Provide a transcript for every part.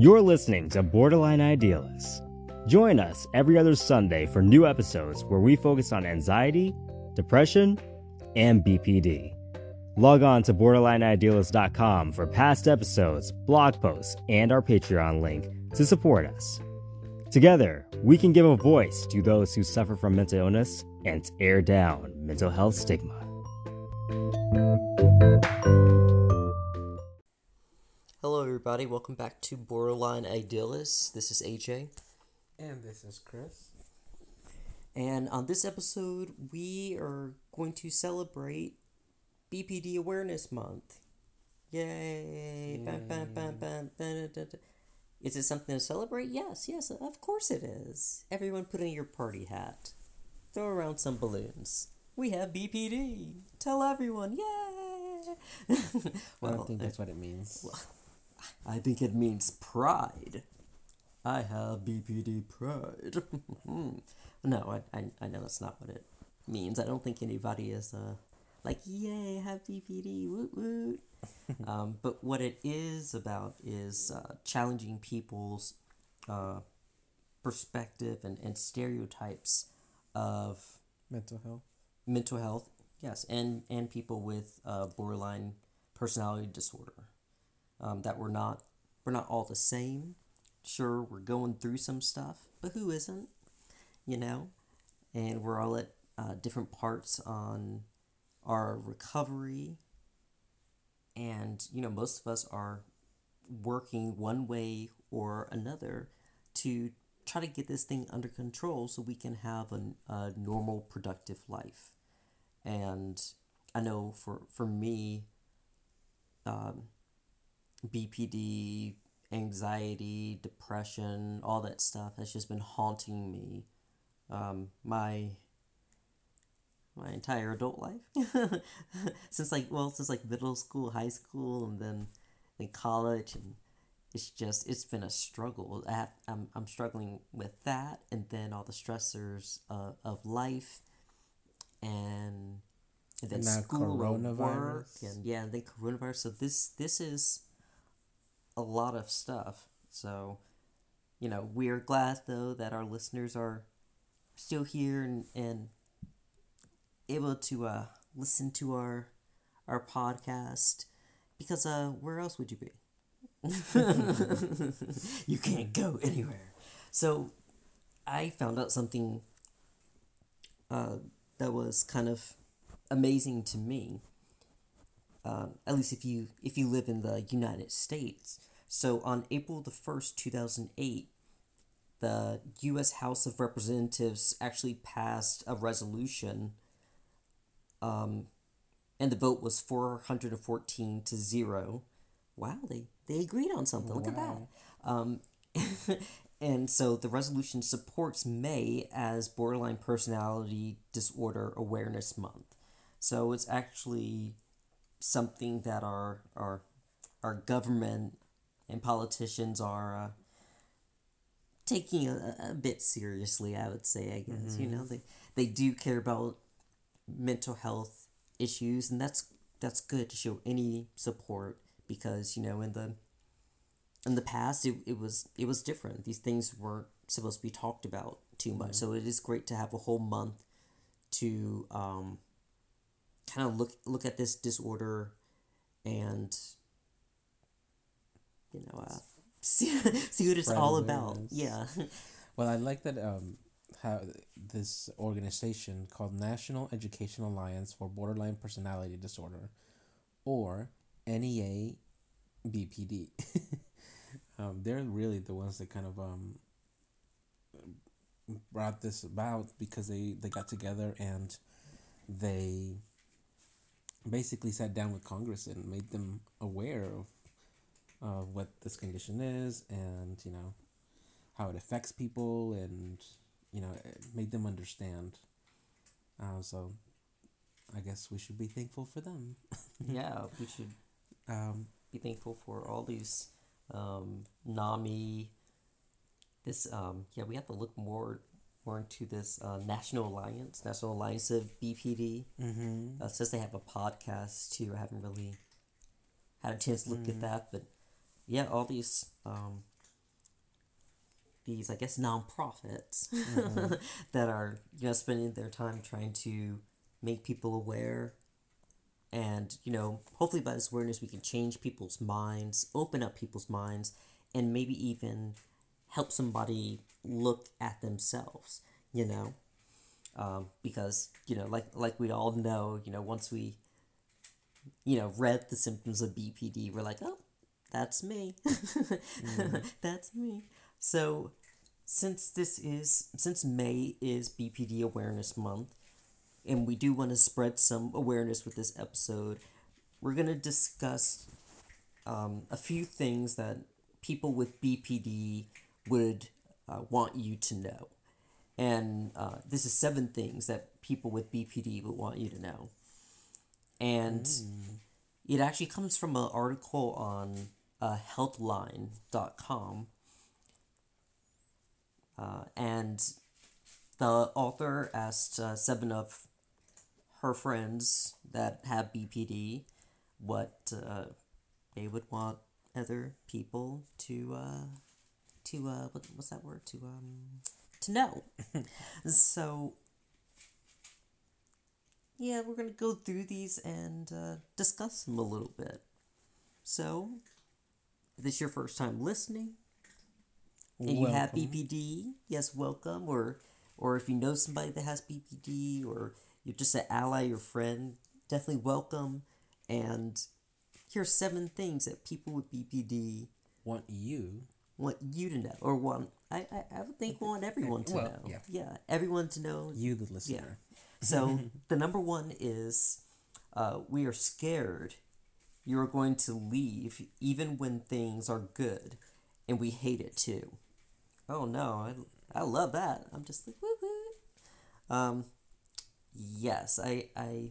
You're listening to Borderline Idealists. Join us every other Sunday for new episodes where we focus on anxiety, depression, and BPD. Log on to borderlineidealist.com for past episodes, blog posts, and our Patreon link to support us. Together, we can give a voice to those who suffer from mental illness and tear down mental health stigma. Hello, everybody. Welcome back to Borderline Idealists. This is AJ. And this is Chris. And on this episode, we are going to celebrate BPD Awareness Month. Yay! Mm. Da. Is it something to celebrate? Yes, yes, of course it is. Everyone put in your party hat. Throw around some balloons. We have BPD. Tell everyone, yay! Well, I don't think that's what it means. I think it means pride. I have BPD pride. no, I, I, I know that's not what it means. I don't think anybody is uh, like, yay, have BPD, woot woot. um, but what it is about is uh, challenging people's uh, perspective and, and stereotypes of Mental health. mental health, yes, and, and people with uh, borderline personality disorder. Um, that we're not we're not all the same. Sure, we're going through some stuff, but who isn't? You know, and we're all at uh, different parts on our recovery. And you know, most of us are working one way or another to try to get this thing under control so we can have a, a normal, productive life. And I know for for me, um, BPD, anxiety, depression, all that stuff has just been haunting me. Um, my my entire adult life. Since like well since like middle school high school and then in college and it's just it's been a struggle. I have, I'm, I'm struggling with that and then all the stressors uh, of life and and then And school and work and yeah and then coronavirus. So this this is a lot of stuff. So you know we're glad though that our listeners are still here and, and able to uh, listen to our our podcast because uh where else would you be? You can't go anywhere. So i found out something uh, that was kind of amazing to me. Um, at least if you if you live in the united states so on april the 1st 2008 the U.S. House of Representatives actually passed a resolution, um, and the vote was 414 to zero. Wow, they, they agreed on something. Look at that. Um, and so the resolution supports May as Borderline Personality Disorder Awareness Month. So it's actually something that our our our government and politicians are. Uh, taking a, a bit seriously i would say i guess. You know they they do care about mental health issues and that's that's good to show any support because you know in the in the past it, it was it was different. These things weren't supposed to be talked about too much. So it is great to have a whole month to um kind of look look at this disorder and you know uh, see, see what it's all about. Yeah. Well, I like that um, how this organization called National Education Alliance for Borderline Personality Disorder, or NEA BPD. um, they're really the ones that kind of um, brought this about because they, they got together and they basically sat down with Congress and made them aware of uh, what this condition is and, you know, how it affects people and you know it made them understand uh, so i guess we should be thankful for them yeah we should um, be thankful for all these um, NAMI. This um, yeah, we have to look more more into this uh, National Alliance, National Alliance of BPD. mm-hmm. Uh, says they have a podcast too. I haven't really had a chance to look at that, but yeah, all these um, these, I guess, nonprofits mm-hmm. that are you know spending their time trying to make people aware, and you know, hopefully by this awareness we can change people's minds, open up people's minds, and maybe even help somebody look at themselves. You know, um, because you know, like like we all know, you know, once we you know read the symptoms of BPD, we're like, oh, that's me. mm-hmm. That's me. So, since this is since May is BPD Awareness Month, and we do want to spread some awareness with this episode, we're gonna discuss um, a few things that people with BPD would uh, want you to know. And uh, this is seven things that people with BPD would want you to know. And mm. it actually comes from an article on uh, healthline.com. Uh, and the author asked uh, seven of her friends that have BPD what uh, they would want other people to uh, to uh, what, what's that word to um to know. so yeah, we're gonna go through these and uh, discuss them a little bit. So, if this is your first time listening, and welcome. you have BPD, yes, welcome. Or, or if you know somebody that has BPD, or you're just an ally or friend, definitely welcome. And here's seven things that people with BPD want you want you to know, or want I I, I would think want everyone to well, know. Yeah. yeah, everyone to know. You, the listener. Yeah. So the number one is, uh, we are scared. You are going to leave even when things are good, and we hate it too. Oh no, I I love that. I'm just like woo woo. Um, yes, I I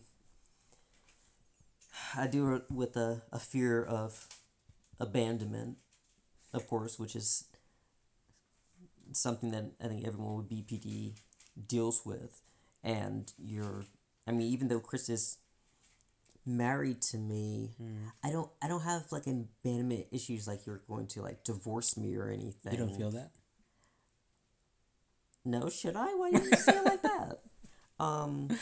I do it with a, a fear of abandonment, of course, which is something that I think everyone with BPD deals with. And you're, I mean, even though Chris is married to me, mm. I don't, I don't have like abandonment issues like you're going to like divorce me or anything. You don't feel that? No, should I? Why do you say it like that? Um,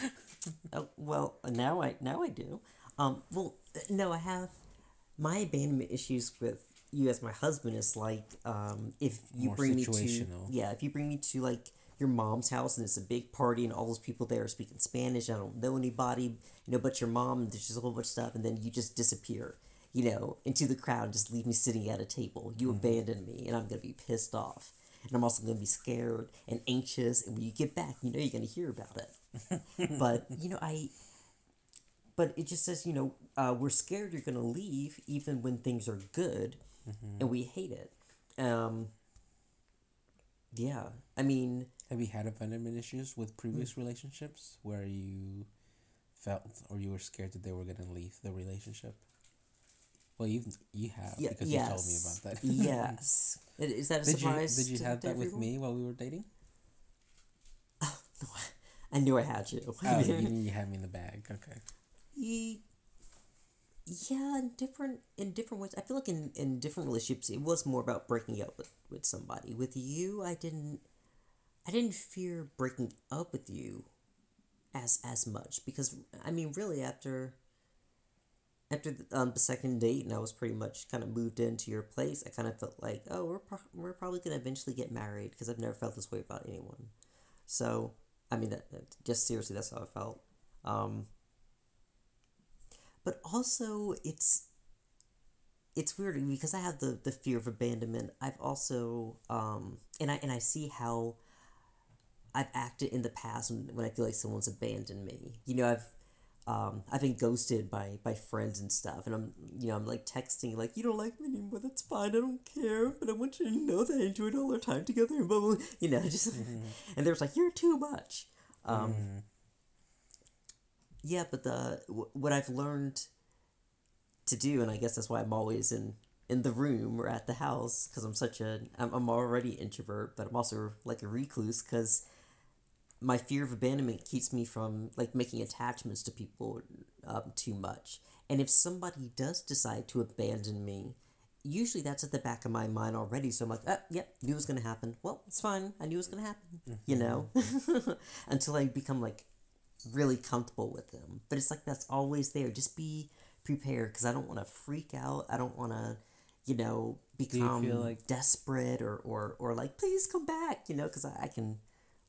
oh, well, now I now I do. Um, well, no, I have my abandonment issues with you as my husband is like um, if you More bring me to yeah if you bring me to like your mom's house and it's a big party and all those people there are speaking Spanish. I don't know anybody, you know, but your mom. And there's just a whole bunch of stuff, and then you just disappear, you know, into the crowd and just leave me sitting at a table. You mm-hmm. abandon me, and I'm gonna be pissed off, and I'm also gonna be scared and anxious. And when you get back, you know you're gonna hear about it. but you know, I but it just says, you know, uh, we're scared you're going to leave even when things are good, mm-hmm. and we hate it. Um, yeah, I mean, have you had abandonment issues with previous mm-hmm. relationships where you felt or you were scared that they were going to leave the relationship? Well, you you have yeah, because yes. you told me about that. yes, is that a did surprise? You, did you have that with me while we were dating? I knew I had you. oh, you, you had me in the bag. Okay yeah in different in different ways i feel like in in different relationships it was more about breaking up with with somebody with you i didn't i didn't fear breaking up with you as as much because i mean really after after the, um, the second date and i was pretty much kind of moved into your place i kind of felt like oh we're, pro- we're probably to eventually get married because i've never felt this way about anyone so i mean that, that, just seriously that's how i felt um, but also it's it's weird because I have the, the fear of abandonment. I've also um and I and I see how I've acted in the past when, when I feel like someone's abandoned me. You know, I've um, I've been ghosted by by friends and stuff, and I'm you know I'm like texting like you don't like me anymore. That's fine. I don't care, but I want you to know that I enjoyed all our time together and blah blah. You know, just mm-hmm. and there's like you're too much. Um, mm yeah, but the what I've learned to do, and I guess that's why I'm always in in the room or at the house because I'm such a I'm, I'm already introvert, but I'm also like a recluse because my fear of abandonment keeps me from like making attachments to people um, too much. And if somebody does decide to abandon me, usually that's at the back of my mind already. So I'm like, oh, yep, knew it was gonna happen. Well, it's fine. I knew it was gonna happen. You know, until I become like really comfortable with them. But it's like that's always there. Just be prepared because I don't want to freak out. I don't want to, you know, you become feel like- desperate or or or like please come back. You know, because I, I can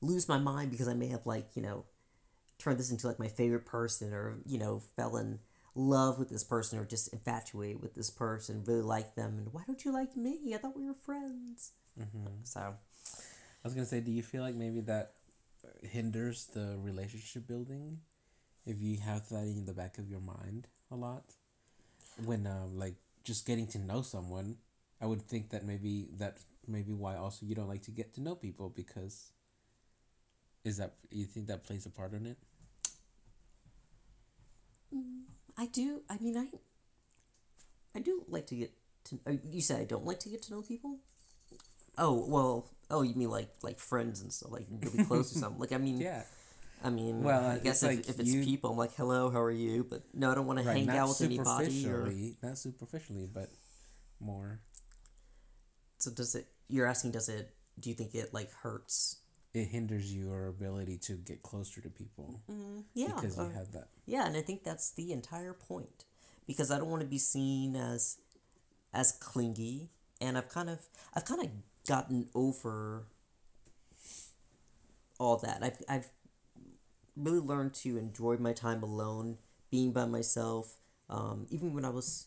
lose my mind because I may have like you know turned this into like my favorite person or you know fell in love with this person or just infatuated with this person really like them and why don't you like me i thought we were friends Mm-hmm. so I was gonna say, do you feel like maybe that hinders the relationship building if you have that in the back of your mind a lot? When um, like just getting to know someone, I would think that maybe that maybe why also you don't like to get to know people because is that you think that plays a part in it? i do i mean i i do like to get to uh, you said i don't like to get to know people oh well oh you mean like like friends and stuff like really close or something like i mean Yeah, i mean Well, i guess if, like if it's you- people i'm like hello how are you but no i don't want to right. hang Not out with anybody or superficially, not superficially, but more. so does it you're asking does it do you think it like hurts It hinders your ability to get closer to people mm, yeah because you uh, have that. Yeah, and I think that's the entire point. Because I don't want to be seen as as clingy and I've kind of I've kind of gotten over all that. I've I've really learned to enjoy my time alone, being by myself. Um, even when I was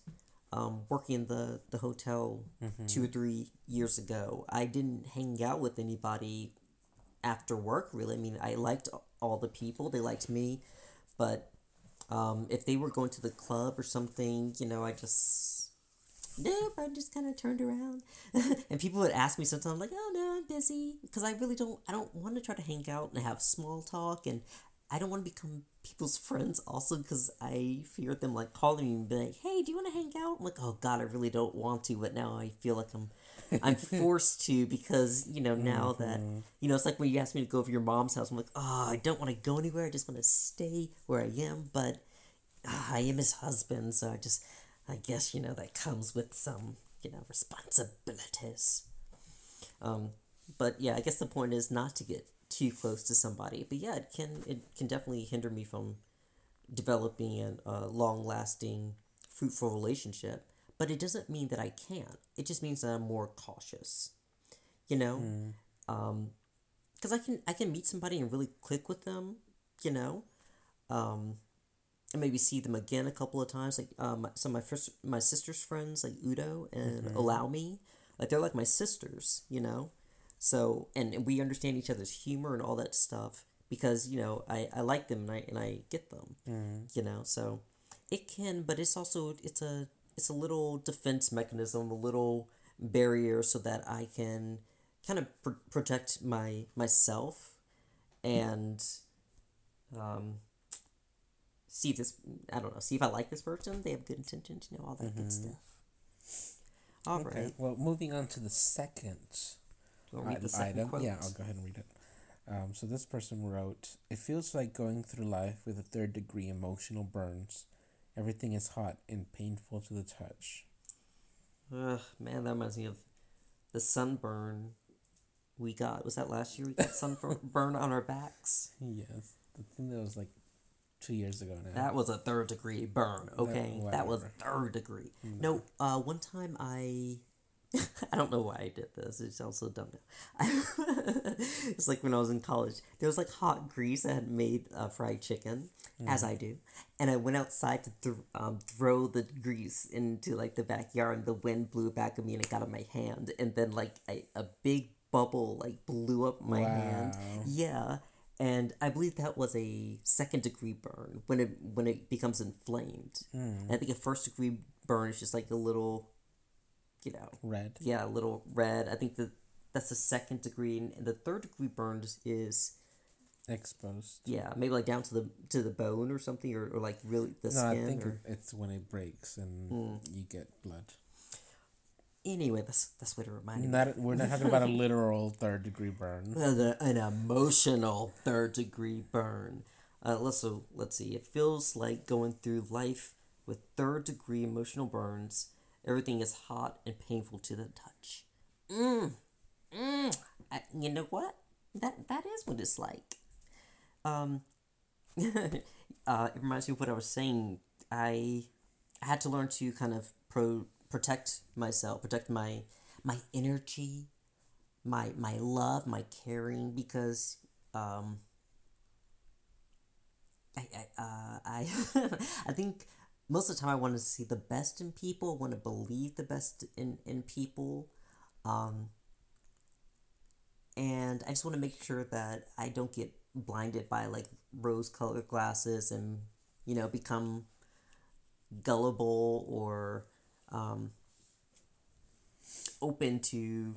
um, working in the, the hotel two or three years ago, I didn't hang out with anybody after work, really. I mean, I liked all the people, they liked me, but um, if they were going to the club or something, you know, I just nope. I just kind of turned around, and people would ask me sometimes, like, "Oh no, I'm busy," because I really don't. I don't want to try to hang out and have small talk, and I don't want to become people's friends also because I fear them like calling me and be like, "Hey, do you want to hang out?" I'm like, "Oh God, I really don't want to," but now I feel like I'm. I'm forced to because you know now that you know it's like when you asked me to go over your mom's house. I'm like, oh, I don't want to go anywhere. I just want to stay where I am. But ah, I am his husband, so I just, I guess you know that comes with some you know responsibilities. Um, but yeah, I guess the point is not to get too close to somebody. But yeah, it can it can definitely hinder me from developing a, a long lasting, fruitful relationship. But it doesn't mean that I can't. It just means that I'm more cautious. You know, um, because I can I can meet somebody and really click with them. You know, um, and maybe see them again a couple of times. Like um, some of my first my sister's friends, like Udo and Allow Me, like they're like my sisters. You know, so and, and we understand each other's humor and all that stuff because you know I, I like them and I and I get them. You know, so it can, but it's also it's a it's a little defense mechanism, a little barrier so that I can kind of pr- protect my myself and um see if this I don't know see if I like this person they have good intentions you know all that good stuff All right, Okay. Well, moving on to the second Wanna read i- the second item. quote? Yeah, I'll go ahead and read it. Um, so this person wrote, "It feels like going through life with a third degree emotional burns. Everything is hot and painful to the touch." Ugh, man, that reminds me of the sunburn we got. Was that last year we got sunburn on our backs? Yes, I think that was like two years ago now. That was a third degree burn. Okay, that, was whatever. third degree. No, uh, one time I, I don't know why I did this. It sounds so dumb now. it's like when I was in college. There was like hot grease that had made uh, fried chicken, as I do, and I went outside to th- um, throw the grease into like the backyard, and the wind blew back at me, and it got on my hand, and then like a, a big bubble like blew up my hand. Yeah, and I believe that was a second degree burn when it when it becomes inflamed. And I think a first degree burn is just like a little, you know, Red. yeah, a little red. I think that that's the second degree, and the third degree burn is Exposed. yeah, maybe like down to the to the bone or something, or, or like really the No, I skin. think or... it's when it breaks and you get blood. Anyway, that's that's what it reminded me. We're not talking about a literal third degree burn. An emotional third degree burn. Uh, let's so let's see. It feels like going through life with third degree emotional burns. Everything is hot and painful to the touch. Mm, mm. I, you know what? That that is what it's like. Um, uh, it reminds me of what I was saying. I, I had to learn to kind of pro protect myself, protect my my energy, my my love, my caring, because um, I I uh, I I think most of the time I want to see the best in people, want to believe the best in in people, um, and I just want to make sure that I don't get blinded by like rose colored glasses and you know become gullible or um, open to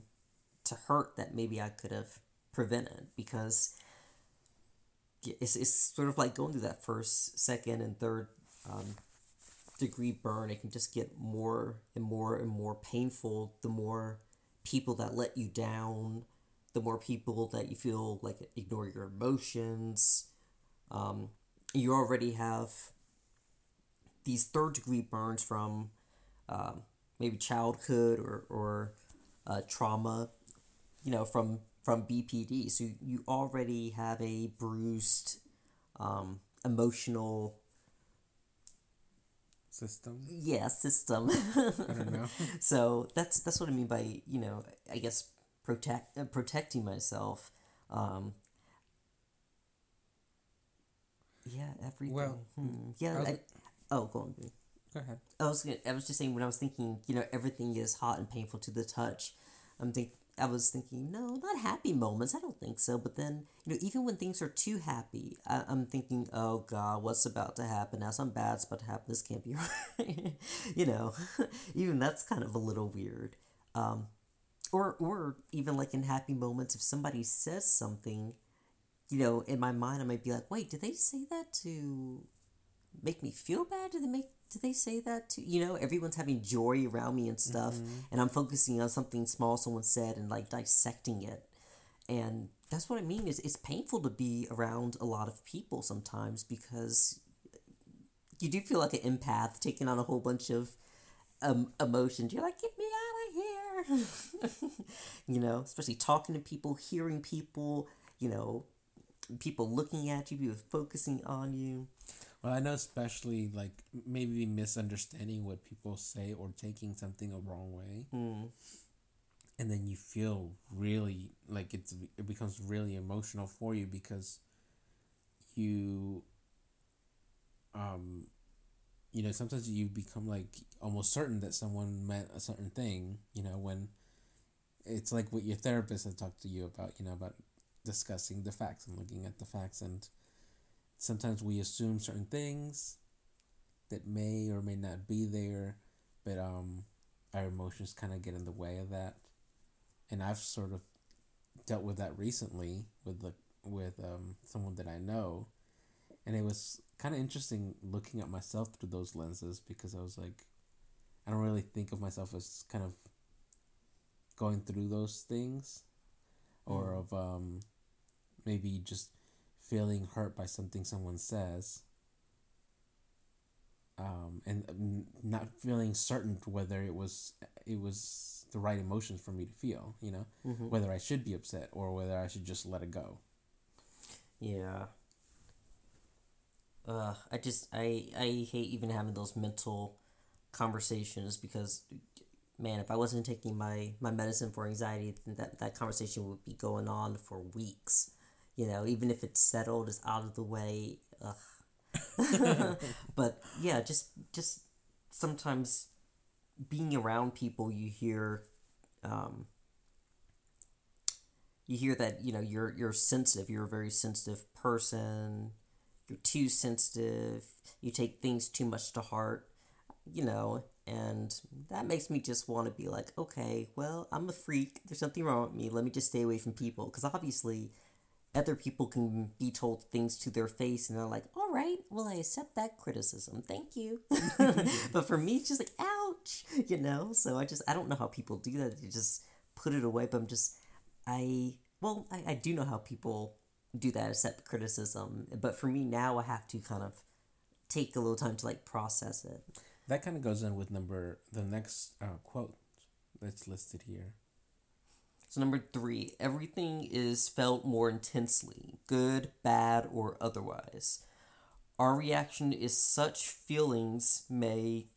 to hurt that maybe I could have prevented because it's, it's sort of like going through that first, second, and third um, degree burn. It can just get more and more and more painful the more people that let you down, the more people that you feel like ignore your emotions. Um, you already have these third degree burns from uh, maybe childhood or, or uh, trauma, you know, from from BPD. So you already have a bruised um, emotional system. Yeah, system. I don't know. so that's that's what I mean by you know I guess protect uh, protecting myself. Um, yeah, everything. Well, hmm. yeah. I, oh, go on. Go ahead. I was gonna, I was just saying when I was thinking, you know, everything is hot and painful to the touch. I'm think I was thinking, no, not happy moments. I don't think so. But then, you know, even when things are too happy, I, I'm thinking, oh God, what's about to happen now? Something bad's about to happen. This can't be right. you know, even that's kind of a little weird. Um, or or even like in happy moments, if somebody says something, you know, in my mind, I might be like, wait, did they say that to make me feel bad? Did they make did they say that to you know everyone's having joy around me and stuff and i'm focusing on something small someone said and like dissecting it. And that's what i mean is it's painful to be around a lot of people sometimes because you do feel like an empath taking on a whole bunch of um, emotions. You're like get me out of here. You know especially talking to people hearing people you know people looking at you people focusing on you Well, I know especially like maybe misunderstanding what people say or taking something a wrong way, mm. and then you feel really like it's it becomes really emotional for you because you um you know sometimes you become like almost certain that someone meant a certain thing you know when it's like what your therapist had talked to you about you know about discussing the facts and looking at the facts and sometimes we assume certain things that may or may not be there but um our emotions kind of get in the way of that. And i've sort of dealt with that recently with the with um someone that i know. And it was kind of interesting looking at myself through those lenses because i was like i don't really think of myself as kind of going through those things or of um maybe just feeling hurt by something someone says um, and not feeling certain whether it was it was the right emotions for me to feel you know Mhm. whether i should be upset or whether i should just let it go Yeah. Uh, I just I I hate even having those mental conversations because, man, if I wasn't taking my my medicine for anxiety, then that that conversation would be going on for weeks. You know, even if it's settled, it's out of the way. Ugh. but yeah, just just sometimes being around people, you hear. Um, you hear that you know you're you're sensitive you're a very sensitive person you're too sensitive you take things too much to heart you know and that makes me just want to be like okay well i'm a freak there's something wrong with me let me just stay away from people because obviously other people can be told things to their face and they're like all right well i accept that criticism thank you but for me it's just like ouch you know so i just i don't know how people do that they just put it away but i'm just I well, I, I do know how people do that, accept criticism. But for me now, I have to kind of take a little time to like process it. that kind of goes in with number the next uh, quote that's listed here. So number three, everything is felt more intensely, good, bad, or otherwise. Our reaction is such feelings may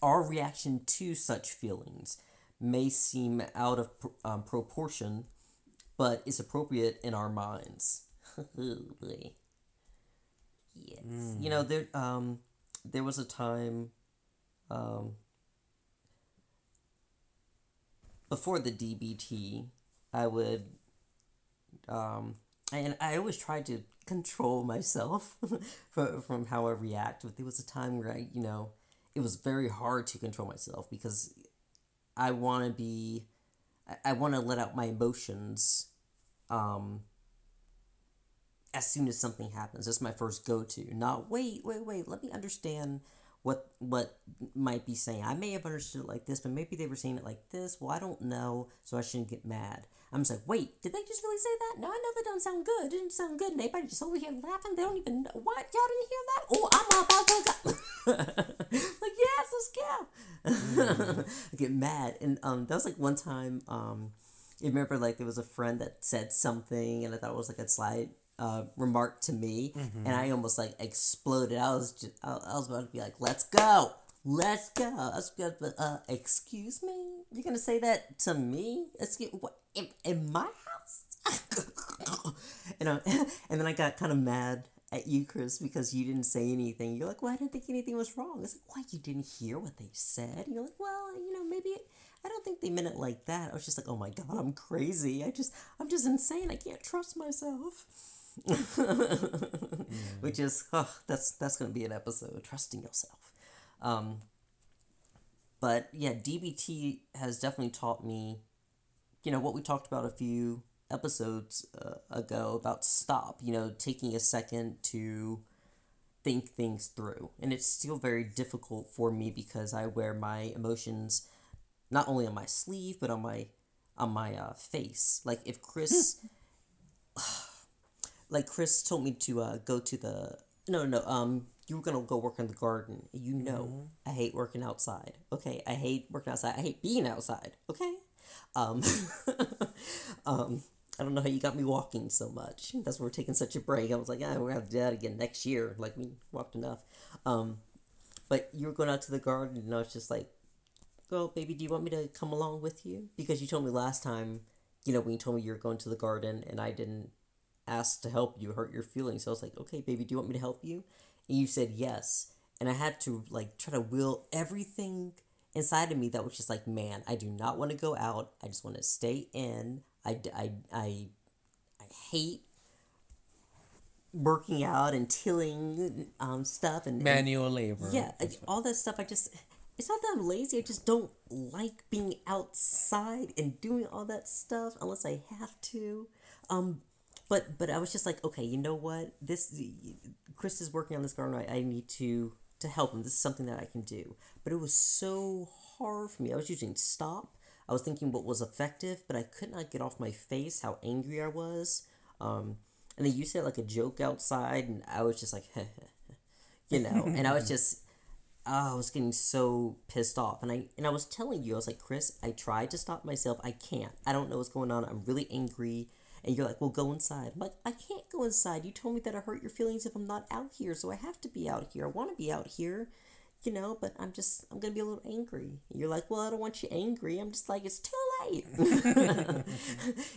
our reaction to such feelings may seem out of um, proportion, but is appropriate in our minds. yes, mm. you know there um there was a time um before the DBT, I would um and I always tried to control myself from, from how I react. But there was a time where I, you know, it was very hard to control myself because I want to be, I, I want to let out my emotions um, as soon as something happens. That's my first go to. Not, wait, wait, wait, let me understand what what might be saying. I may have understood it like this, but maybe they were saying it like this. Well, I don't know, so I shouldn't get mad. I'm just like, wait, did they just really say that? No, I know that doesn't sound good. It didn't sound good. And everybody just over here laughing. They don't even know. What? Y'all didn't hear that? Oh, I'm about to go. like, yes, let's go. I get mad. And um, that was like one time, um, you remember like there was a friend that said something and I thought it was like a slight uh, remark to me, mm-hmm. and I almost like exploded. I was just, I, I was about to be like, "Let's go, let's go." I was good, but uh, excuse me, you're gonna say that to me? Excuse what? In, in my house? and uh, and then I got kind of mad at you, Chris, because you didn't say anything. You're like, "Well, I didn't think anything was wrong." It's like, "Why you didn't hear what they said?" And you're like, "Well, you know, maybe." It, I don't think they meant it like that. I was just like, oh my god, I'm crazy. I just, I'm just insane. I can't trust myself. which is oh, that's that's gonna be an episode trusting yourself. Um, but yeah dbt has definitely taught me you know what we talked about a few episodes uh, ago about stop you know taking a second to think things through. And it's still very difficult for me because i wear my emotions not only on my sleeve but on my on my uh, face. Like if chris like Chris told me to uh, go to the no no um you were gonna go work in the garden. You know mm-hmm. I hate working outside. Okay, I hate working outside. I hate being outside. Okay, um, um, I don't know how you got me walking so much. That's why we're taking such a break. I was like, yeah, we're gonna have to do that again next year. Like we walked enough. Um, but you were going out to the garden, and I was just like, well, baby, do you want me to come along with you? Because you told me last time, you know, when you told me you were going to the garden, and I didn't asked to help you hurt your feelings. So I was like, okay, baby, do you want me to help you? And you said yes. And I had to like try to will everything inside of me that was just like, man, I do not want to go out. I just want to stay in. I, I, I, I hate working out and tilling um, stuff and manual labor. Yeah, all that stuff. I just it's not that I'm lazy. I just don't like being outside and doing all that stuff unless I have to. Um, but but I was just like, okay, you know what? This Chris is working on this garden. I, I need to to help him. This is something that I can do. But it was so hard for me. I was using stop. I was thinking what was effective, but I could not get off my face how angry I was. Um, and they used said like a joke outside, and I was just like, you know, and I was just. Oh, I was getting so pissed off, and I and I was telling you, I was like, Chris, I tried to stop myself. I can't. I don't know what's going on. I'm really angry. And you're like, well, go inside. I'm like, I can't go inside. You told me that I hurt your feelings if I'm not out here, so I have to be out here. I want to be out here, you know, but I'm just, I'm going to be a little angry. You're like, well, I don't want you angry. I'm just like, it's too late.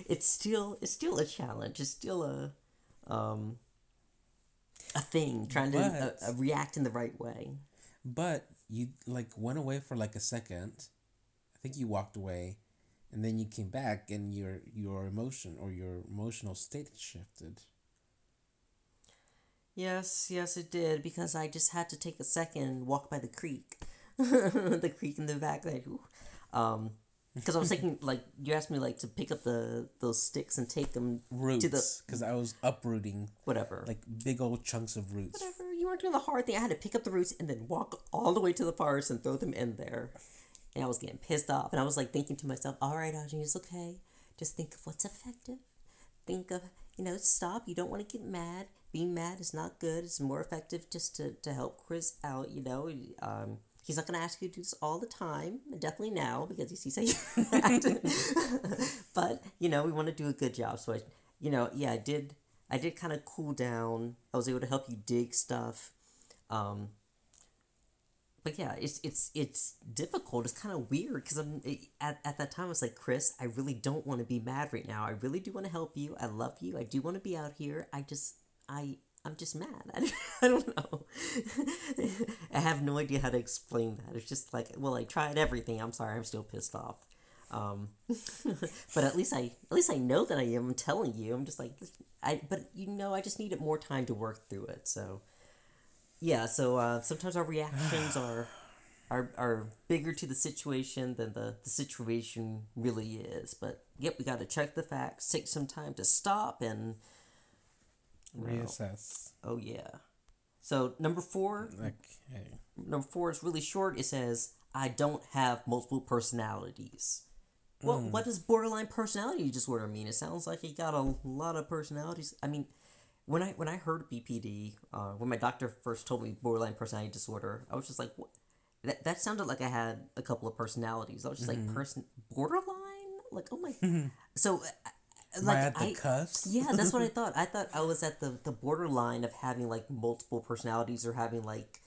it's still, it's still a challenge. It's still a, um, a thing trying but, to uh, uh, react in the right way. But you like went away for like a second. I think you walked away and then you came back and your your emotion or your emotional state shifted yes yes it did because i just had to take a second and walk by the creek the creek in the back there um because I was thinking, like, you asked me, like, to pick up the those sticks and take them roots, to the because I was uprooting whatever, like big old chunks of roots. Whatever, you weren't doing the hard thing. I had to pick up the roots and then walk all the way to the forest and throw them in there and I was getting pissed off. And I was like thinking to myself, all right, Audrey, it's okay. Just think of what's effective. Think of, you know, stop. You don't want to get mad. Being mad is not good. It's more effective just to, to help Chris out, you know. Um, he's not going to ask you to do this all the time, definitely now because he sees how you act. but you know, we want to do a good job. So I, you know, yeah, I did. I did kind of cool down. I was able to help you dig stuff. Um, but yeah, it's it's it's difficult. It's kind of weird because I'm at, at that time I was like, Chris, I really don't want to be mad right now. I really do want to help you. I love you. I do want to be out here. I just I I'm just mad. I, I don't know. I have no idea how to explain that. It's just like, well, I tried everything. I'm sorry. I'm still pissed off. Um, but at least I at least I know that I am I'm telling you. I'm just like I but you know I just needed more time to work through it. So yeah, so uh, sometimes our reactions are are are bigger to the situation than the, the situation really is. But yep, we got to check the facts, take some time to stop and you know, Reassess. Oh yeah. So number four, Okay. number four is really short. It says, "I don't have multiple personalities." Well, what does borderline personality disorder mean? It sounds like you got a lot of personalities. I mean, when I when I heard BPD, uh, when my doctor first told me borderline personality disorder, I was just like, what? That that sounded like I had a couple of personalities. I was just like, person borderline, like oh my. so, uh, like I at the I, cusp? yeah, that's what I thought. I thought I was at the the borderline of having like multiple personalities or having like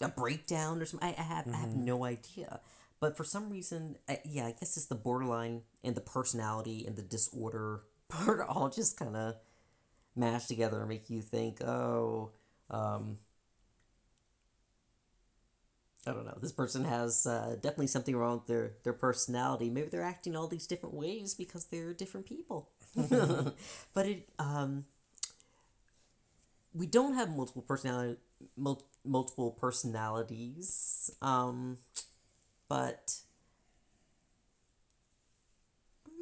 a breakdown or something. I, I have I have no idea. But for some reason, I, yeah, I guess it's the borderline and the personality and the disorder part all just kind of mash together and make you think, oh, um, I don't know. This person has uh, definitely something wrong with their their personality. Maybe they're acting all these different ways because they're different people. but it um, we don't have multiple personality mul- multiple personalities. Um, but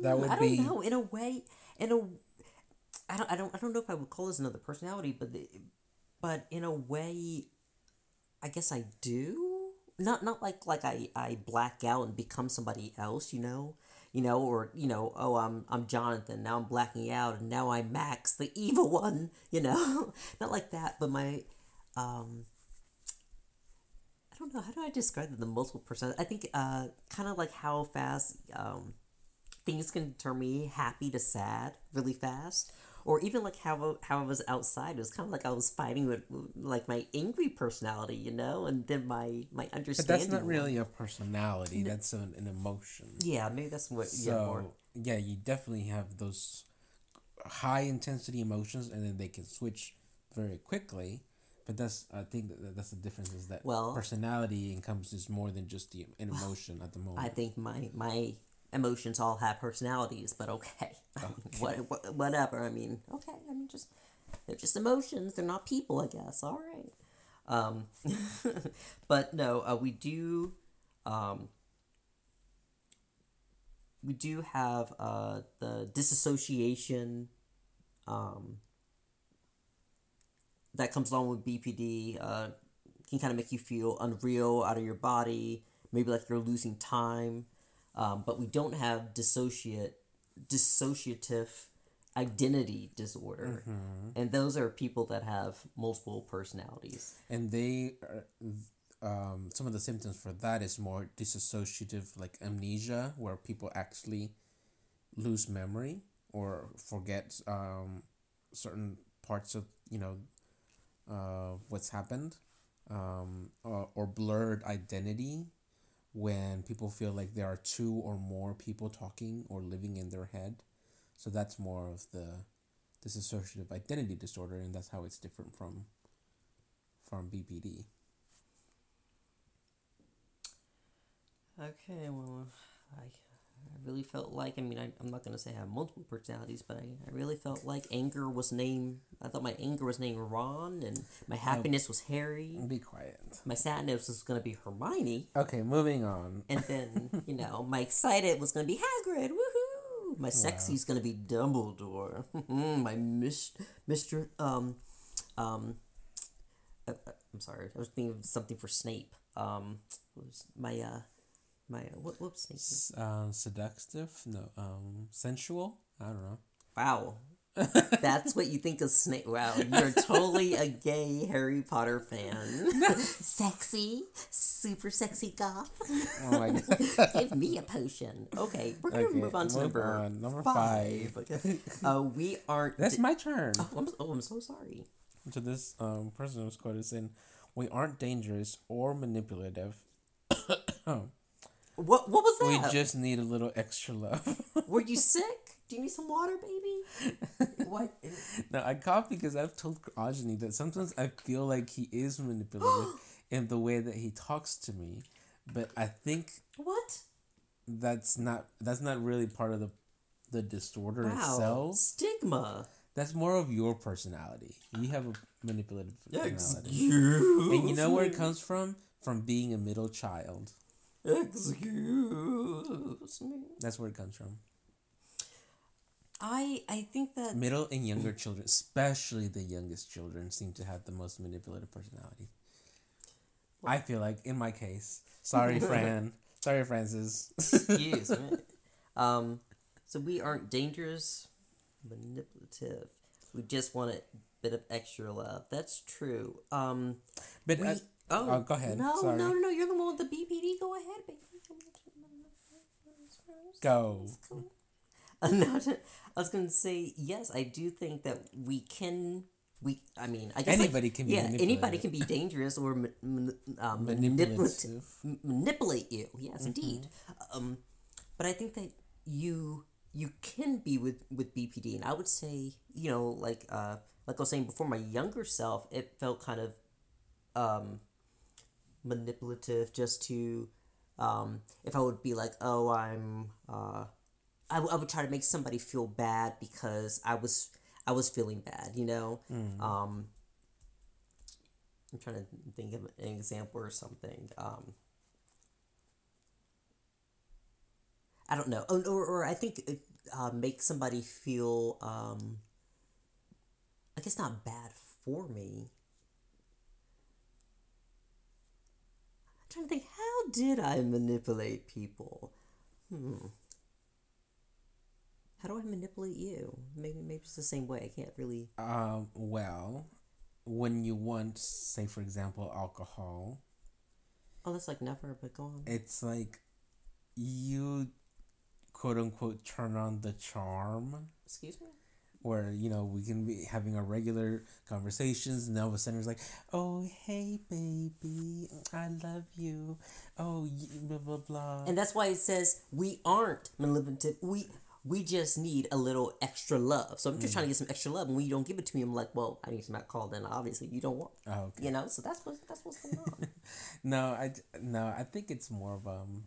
That would I don't be know. In a way, in a, I don't, I don't, I don't know if I would call this another personality, but, the, but in a way, I guess I do. Not, not like like I, I black out and become somebody else, you know, you know, or you know, oh, I'm I'm Jonathan. Now I'm blacking out, and now I'm Max, the evil one, you know, not like that. But my, um, I don't know how do I describe the multiple person. I think uh, kind of like how fast um things can turn me happy to sad really fast or even like how how I was outside it was kind of like I was fighting with like my angry personality you know and then my my understanding. But that's not really a personality. That's an, an emotion. yeah maybe that's what So yeah more yeah, you definitely have those high intensity emotions, and then they can switch very quickly. But that's I think that that's the difference is that Well- personality encompasses more than just the an emotion at the moment. I think my my emotions all have personalities but okay, what, what whatever. I mean okay. I mean just they're just emotions. They're not people I guess. All right. Um but no uh, we do um we do have uh the disassociation um that comes along with BPD uh can kind of make you feel unreal out of your body maybe like you're losing time um, but we don't have dissociate dissociative identity disorder. And those are people that have multiple personalities. And they are, um, some of the symptoms for that is more dissociative like amnesia where people actually lose memory or forget um, certain parts of you know uh, what's happened um, or, or blurred identity when people feel like there are two or more people talking or living in their head so that's more of the disassociative identity disorder and that's how it's different from from BPD. okay well i, I really felt like i mean I, i'm not going to say i have multiple personalities but I, I really felt like anger was named i thought my anger was named ron and my happiness was harry. Be quiet. my sadness was going to be hermione. Okay, moving on. and then you know my excited was going to be hagrid. Woohoo! My sexy's going to be dumbledore. My mis- mr um um uh, uh, i'm sorry i was thinking of something for snape. Um was my uh my uh, what snape S- Um, seductive? No. Um, sensual? I don't know. wow That's what you think of Snape. Wow, you're totally a gay Harry Potter fan. sexy, super sexy goth. Oh my god. Give me a potion. Okay, we're gonna Okay, move on to move number, on. Number five. Uh, we aren't. That's my turn. oh, I'm, oh, I'm so sorry. To this um, person who's quoted saying, "We aren't dangerous or manipulative. What? What was that? we just need a little extra love." Were you sick? Do you need some water, baby? what? no, I cough because I've told Ajani that sometimes I feel like he is manipulative in the way that he talks to me, but I think What? that's not that's not really part of the the disorder Wow. itself. Stigma. That's more of your personality. You have a manipulative personality. Excuse And you know where it comes from? From being a middle child. Excuse me. That's where it comes from. I I think that Middle and younger children, especially the youngest children, seem to have the most manipulative personality. I feel like, in my case, sorry, Fran, sorry, Francis. excuse me. Um, so we aren't dangerous, manipulative. We just want a bit of extra love. That's true. Um, But we, uh, oh, oh, go ahead. No, Sorry. no, no, no. You're the one with the BPD. Go ahead, baby. go. Cool. Uh, no, I was going to say yes. I do think that we can. We, I mean, I guess like- Anybody can be yeah, anybody can be dangerous or ma- um, manipulative, Manipulative. manipulate you. Yes, Mm-hmm. indeed. Um, but I think that you you can be with with BPD, and I would say you know like uh like I was saying before, my younger self, it felt kind of um manipulative just to um if I would be like oh I'm uh I, w- I would try to make somebody feel bad because I was I was feeling bad, you know. Um, I'm trying to think of an example or something. Um, I don't know, or, or, or I think it, uh, make somebody feel. Um, I guess not bad for me. Trying to think. How did I manipulate people? Hmm. How do I manipulate you? Maybe maybe it's the same way. I can't really. Um, well, when you want, say, for example, alcohol, Oh, that's like never. But go on. it's like you quote unquote turn on the charm Excuse me. Where you know we can be having our regular conversations and all of a sudden it's like oh hey baby i love you oh blah blah blah And that's why it says we aren't manipulative. We we just need a little extra love. So I'm just trying to get some extra love, and when you don't give it to me, I'm like, well, I need some alcohol. Then obviously you don't want. oh, okay. You know. So that's what that's what's going on. no I no i think it's more of um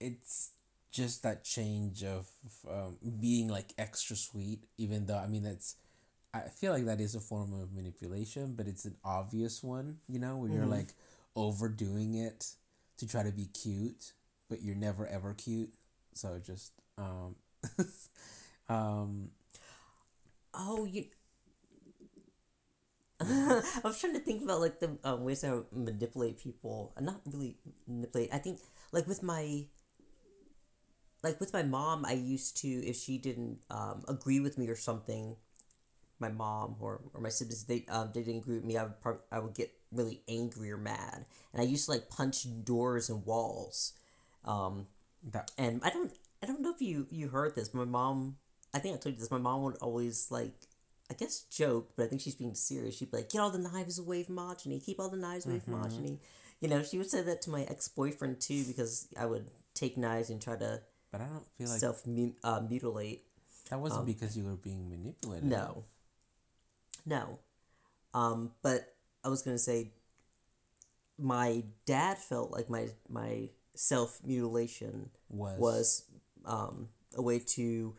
it's just that change of um, being like extra sweet even though i mean that's i feel like that is a form of manipulation but it's an obvious one you know where you're like overdoing it to try to be cute but you're never ever cute so just um um Oh, you. I was trying to think about like the um, ways I manipulate people. Uh, Not really manipulate. I think like with my. Like with my mom, I used to if she didn't um, agree with me or something, my mom or, or my siblings they um, they didn't agree with me. I would prob- I would get really angry or mad, and I used to like punch doors and walls. Um, that and I don't I don't know if you you heard this. My mom, I think I told you this. My mom would always like, I guess joke, but I think she's being serious. She'd be like, "Get all the knives away from Ajani. Keep all the knives away from Ajani." You know, she would say that to my ex boyfriend too because I would take knives and try to but i don't feel like self uh, mutilate. that wasn't because you were being manipulated No, no. Um, but I was gonna say, my dad felt like my my self mutilation was was um, a way to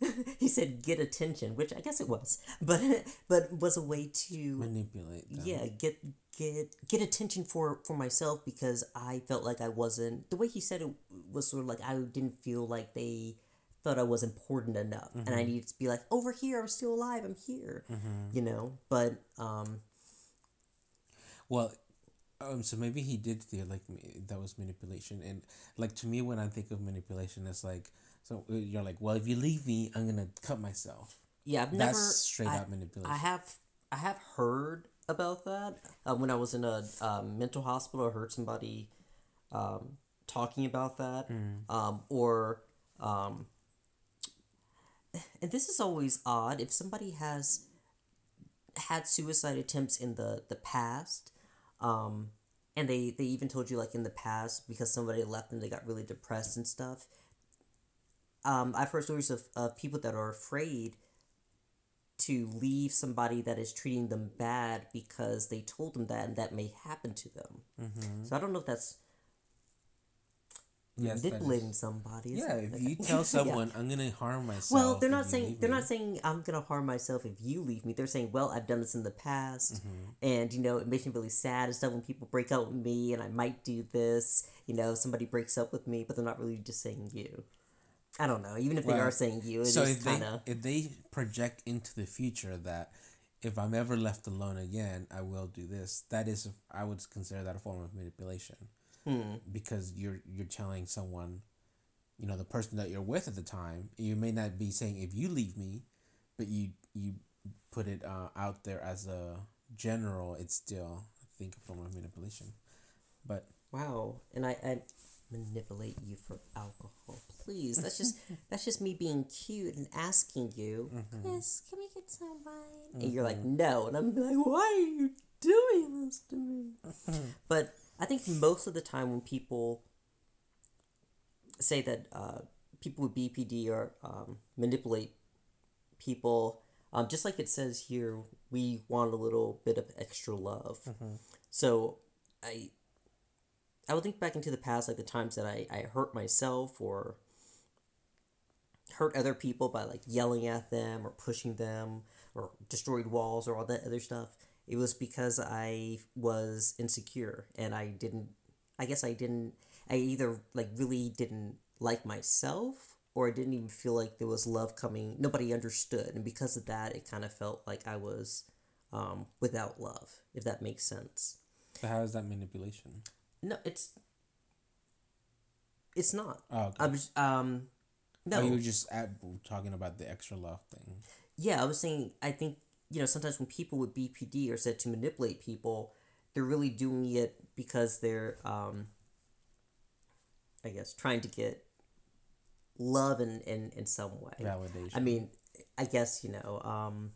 he said get attention which i guess it was but but was a way to manipulate them. yeah get get get attention for for myself because i felt like i wasn't the way he said it was sort of like i didn't feel like they thought i was important enough. And i needed to be like over here i'm still alive i'm here you know but um Well, Um, so maybe he did feel like me- that was manipulation, and like to me, when I think of manipulation, it's like so uh, you're like, well, if you leave me, I'm gonna cut myself. Yeah, I've That's never straight I, out manipulation. I have I have heard about that uh, when I was in a um, mental hospital. I heard somebody um, talking about that, um, or um, and this is always odd if somebody has had suicide attempts in the the past. Um, and they, they even told you like in the past because somebody left them they got really depressed and stuff um, I've heard stories of, of people that are afraid to leave somebody that is treating them bad because they told them that and that may happen to them. Mm-hmm. So I don't know if that's Yes, that manipulating somebody. Yeah, if you tell someone I'm gonna harm myself. Well, they're not saying they're me," not saying I'm gonna harm myself if you leave me. They're saying, well, I've done this in the past, Mm-hmm. and you know it makes me really sad and stuff when people break up with me, and I might do this. You know, somebody breaks up with me, but they're not really just saying you. I don't know. Even if they are saying you, it's so just if they kind of if they project into the future that if I'm ever left alone again, I will do this. That is, I would consider that a form of manipulation hmm. because you're you're telling someone, you know, the person that you're with at the time. You may not be saying if you leave me, but you you put it uh, out there as a general. It's still I think a form of manipulation, but Wow, and I, I manipulate you for alcohol. Please, that's just that's just me being cute and asking you, Chris, can we get some wine? And you're like, no, and I'm like, why are you doing this to me? but I think most of the time when people say that uh, people with BPD are um, manipulate people, um, just like it says here, we want a little bit of extra love. So I I would think back into the past, like the times that I, I hurt myself or hurt other people by like yelling at them or pushing them or destroyed walls or all that other stuff. It was because I was insecure and I didn't, I guess I didn't, I either like really didn't like myself or I didn't even feel like there was love coming. Nobody understood. And because of that, it kind of felt like I was um, without love, if that makes sense. so how is that manipulation? No, it's it's not. Oh, okay. I'm just, um no. Oh, you were just at, talking about the extra love thing. yeah, I was saying I think you know sometimes when people with BPD are said to manipulate people, they're really doing it because they're um I guess trying to get love in in, in some way. Validation. I mean, I guess you know. Um,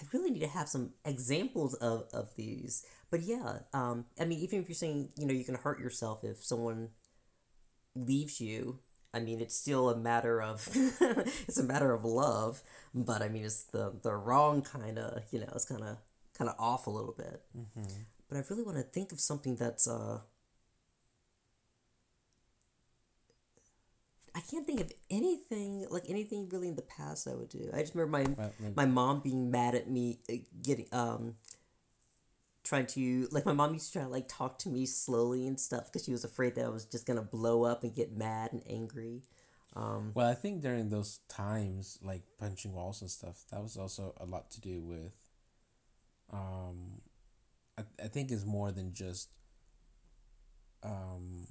I really need to have some examples of, of these. But yeah, um, I mean, even if you're saying you know you can hurt yourself if someone leaves you. I mean, it's still a matter of it's a matter of love. But I mean, it's the the wrong kind of you know it's kind of kind of off a little bit. Mm-hmm. But I really want to think of something that's uh. I can't think of anything like anything really in the past I would do. I just remember my my mom being mad at me uh, getting um trying to like my mom used to try to like talk to me slowly and stuff because she was afraid that I was just gonna blow up and get mad and angry. Um, Well, I think during those times, like punching walls and stuff, that was also a lot to do with. Um, I I think it's more than just. Um,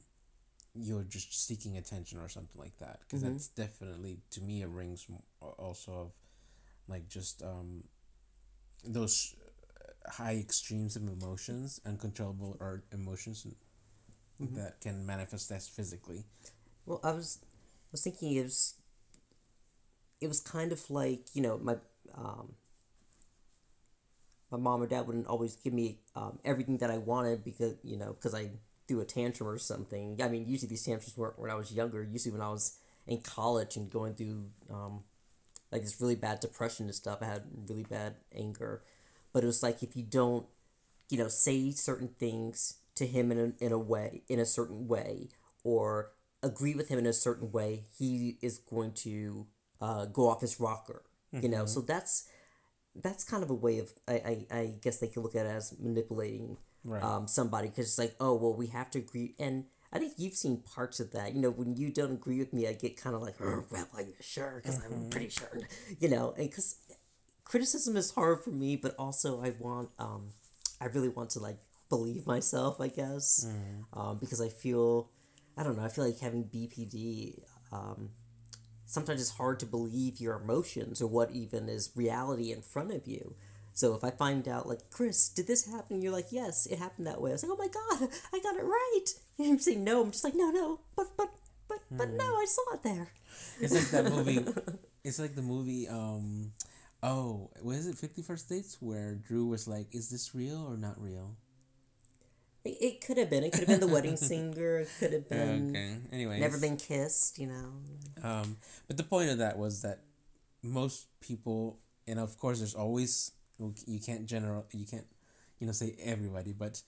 you're just seeking attention or something like that because Mhm. that's definitely to me it rings also of, like just um, those high extremes of emotions, uncontrollable or emotions that can manifest as physically. Well, I was I was thinking it was it was kind of like you know my um, my mom or dad wouldn't always give me um, everything that I wanted because you know because I threw a tantrum or something. I mean, usually these tantrums weren't when I was younger. Usually when I was in college and going through um, like this really bad depression and stuff. I had really bad anger, but it was like if you don't you know say certain things to him in a, in a way in a certain way or agree with him in a certain way he is going to uh, go off his rocker you know so that's that's kind of a way of I, I, I guess they could look at it as manipulating Right. um, somebody because it's like oh well we have to agree and I think you've seen parts of that you know when you don't agree with me I get kind of like "Oh, well are you sure because I'm pretty sure you know and because criticism is hard for me but also I want um I really want to like believe myself, I guess, um, because I feel, I don't know, I feel like having BPD. Um, sometimes it's hard to believe your emotions or what even is reality in front of you. So if I find out, like, Chris, did this happen? You're like, yes, it happened that way. I was like, oh my god, I got it right. And you say no, I'm just like, no, no, but, but, but, but no, I saw it there. It's like that movie. it's like the movie. Um, oh, was it Fifty First Dates where Drew was like, "Is this real or not real?" It, it could have been. It could have been the wedding singer. It could have been okay. Anyways, never been kissed. You know. Um, but the point of that was that most people, and of course, there's always you can't general you can't you know say everybody, but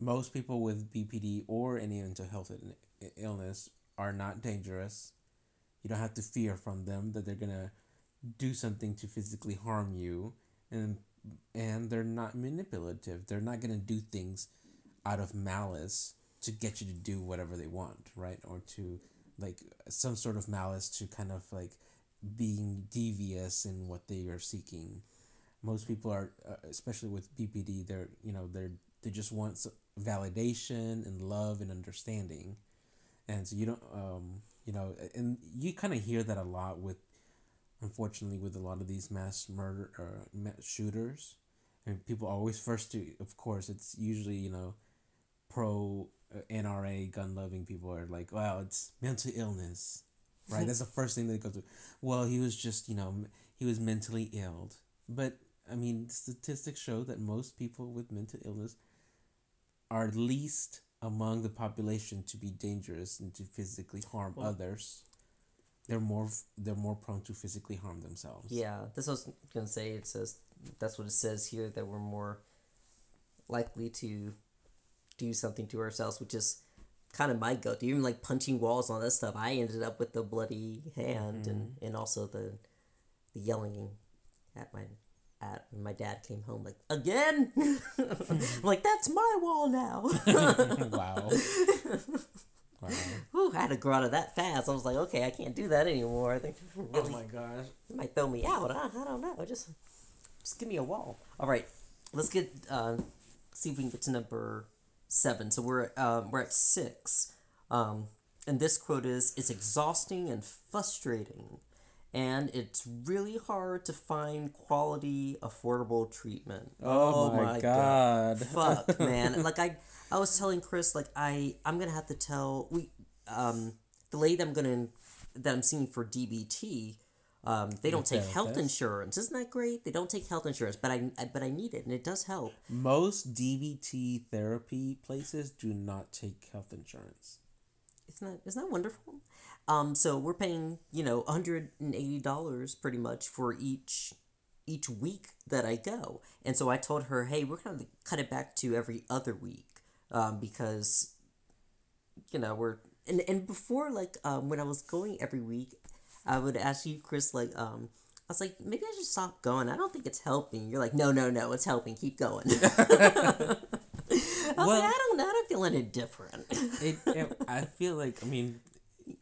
most people with BPD or any mental health illness are not dangerous. You don't have to fear from them that they're gonna do something to physically harm you, and and they're not manipulative. They're not gonna do things out of malice to get you to do whatever they want, right? Or to like some sort of malice to kind of like being devious in what they are seeking. Most people are, uh, especially with BPD, they're you know they're they just want validation and love and understanding, and so you don't um you know and you kind of hear that a lot with, unfortunately, with a lot of these mass murder or mass shooters, and people always first to of course it's usually you know pro uh, NRA gun loving people are like, wow it's mental illness, right? That's the first thing they go to. Well, he was just, you know, he was mentally ill. But, I mean, statistics show that most people with mental illness are least among the population to be dangerous and to physically harm Well- others. They're more they're more prone to physically harm themselves. Yeah, that's what I was gonna say. It says that's what it says here that we're more likely to do something to ourselves, which is kind of my go-to. Even like punching walls and all that stuff, I ended up with the bloody hand mm-hmm. and and also the the yelling at my at when my dad came home like again. I'm like that's my wall now. wow. wow. Whew, I had to grow out of that fast. I was like, okay, I can't do that anymore. I think Oh my gosh. it might throw me out. I, I don't know. Just just give me a wall. All right, let's get uh, see if we can get to number seven. So we're um, we're at six, um, and this quote is: "It's exhausting and frustrating, and it's really hard to find quality, affordable treatment." Oh, my God. Fuck, man! Like I, I was telling Chris, like I, I'm gonna have to tell we, um, the lady that I'm gonna that I'm seeing for DBT. Um, they don't take health insurance. Isn't that great? They don't take health insurance, but I, I but I need it, and it does help. Most DBT therapy places do not take health insurance. Isn't that isn't that wonderful? Um, so we're paying you know hundred and eighty dollars pretty much for each each week that I go, and so I told her, hey, we're gonna cut it back to every other week, um, because you know we're and and before like um when I was going every week, I would ask you, Chris, like um. I was like, maybe I should stop going. I don't think it's helping. You're like, no, no, no, it's helping. Keep going. I was Well- like, I don't know. I don't feel any different. It, it- I feel like I mean,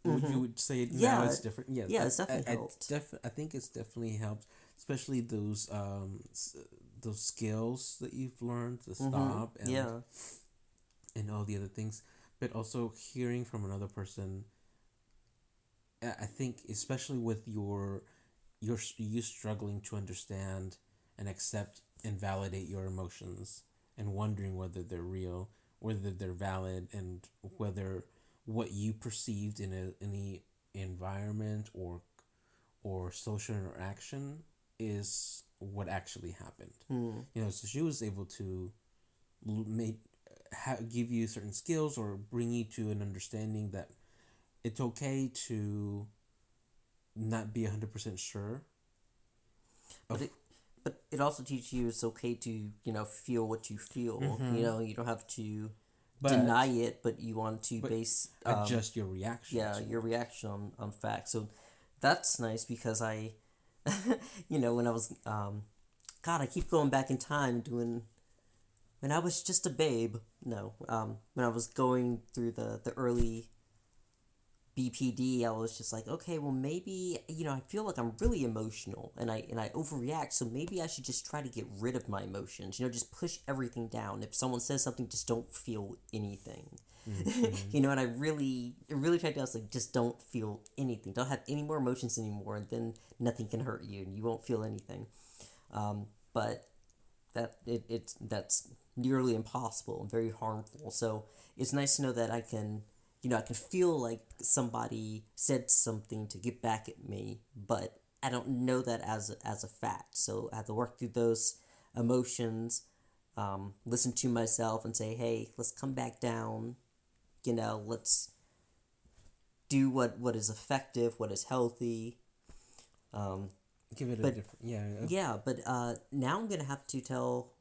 would you would say it now it's different? Yeah, I- it's definitely I, I, helped. def- I think it's definitely helped, especially those um those skills that you've learned to stop and Mm-hmm. yeah. and all the other things, but also hearing from another person. I I think especially with your your you struggling to understand and accept and validate your emotions and wondering whether they're real, whether they're valid, and whether what you perceived in a any environment or or social interaction is what actually happened. Hmm. You know, so she was able to make ha- give you certain skills or bring you to an understanding that it's okay to not be 100% sure But it, but it also teaches you it's okay to you know feel what you feel. You know, you don't have to Mm-hmm. But- deny it, but you want to base um, adjust your reaction yeah your reaction on, on facts. So that's nice because I, you know, when I was um, God, I keep going back in time doing. When I was just a babe, no, um, when I was going through the the early BPD, I was just like, okay, well maybe you know I feel like I'm really emotional and I and I overreact, so maybe I should just try to get rid of my emotions. You know, just push everything down. If someone says something, just don't feel anything. Mm-hmm. you know, and I really, really tried to. I was like, just don't feel anything. Don't have any more emotions anymore, and then nothing can hurt you, and you won't feel anything. Um, but that it, it's that's nearly impossible and very harmful. So it's nice to know that I can you know, I can feel like somebody said something to get back at me, but I don't know that as a, as a fact. So I have to work through those emotions, um, listen to myself, and say, "Hey, let's come back down." You know, let's do what what is effective, what is healthy. Um, Give it but, a different, yeah, yeah. But uh, now I'm gonna have to tell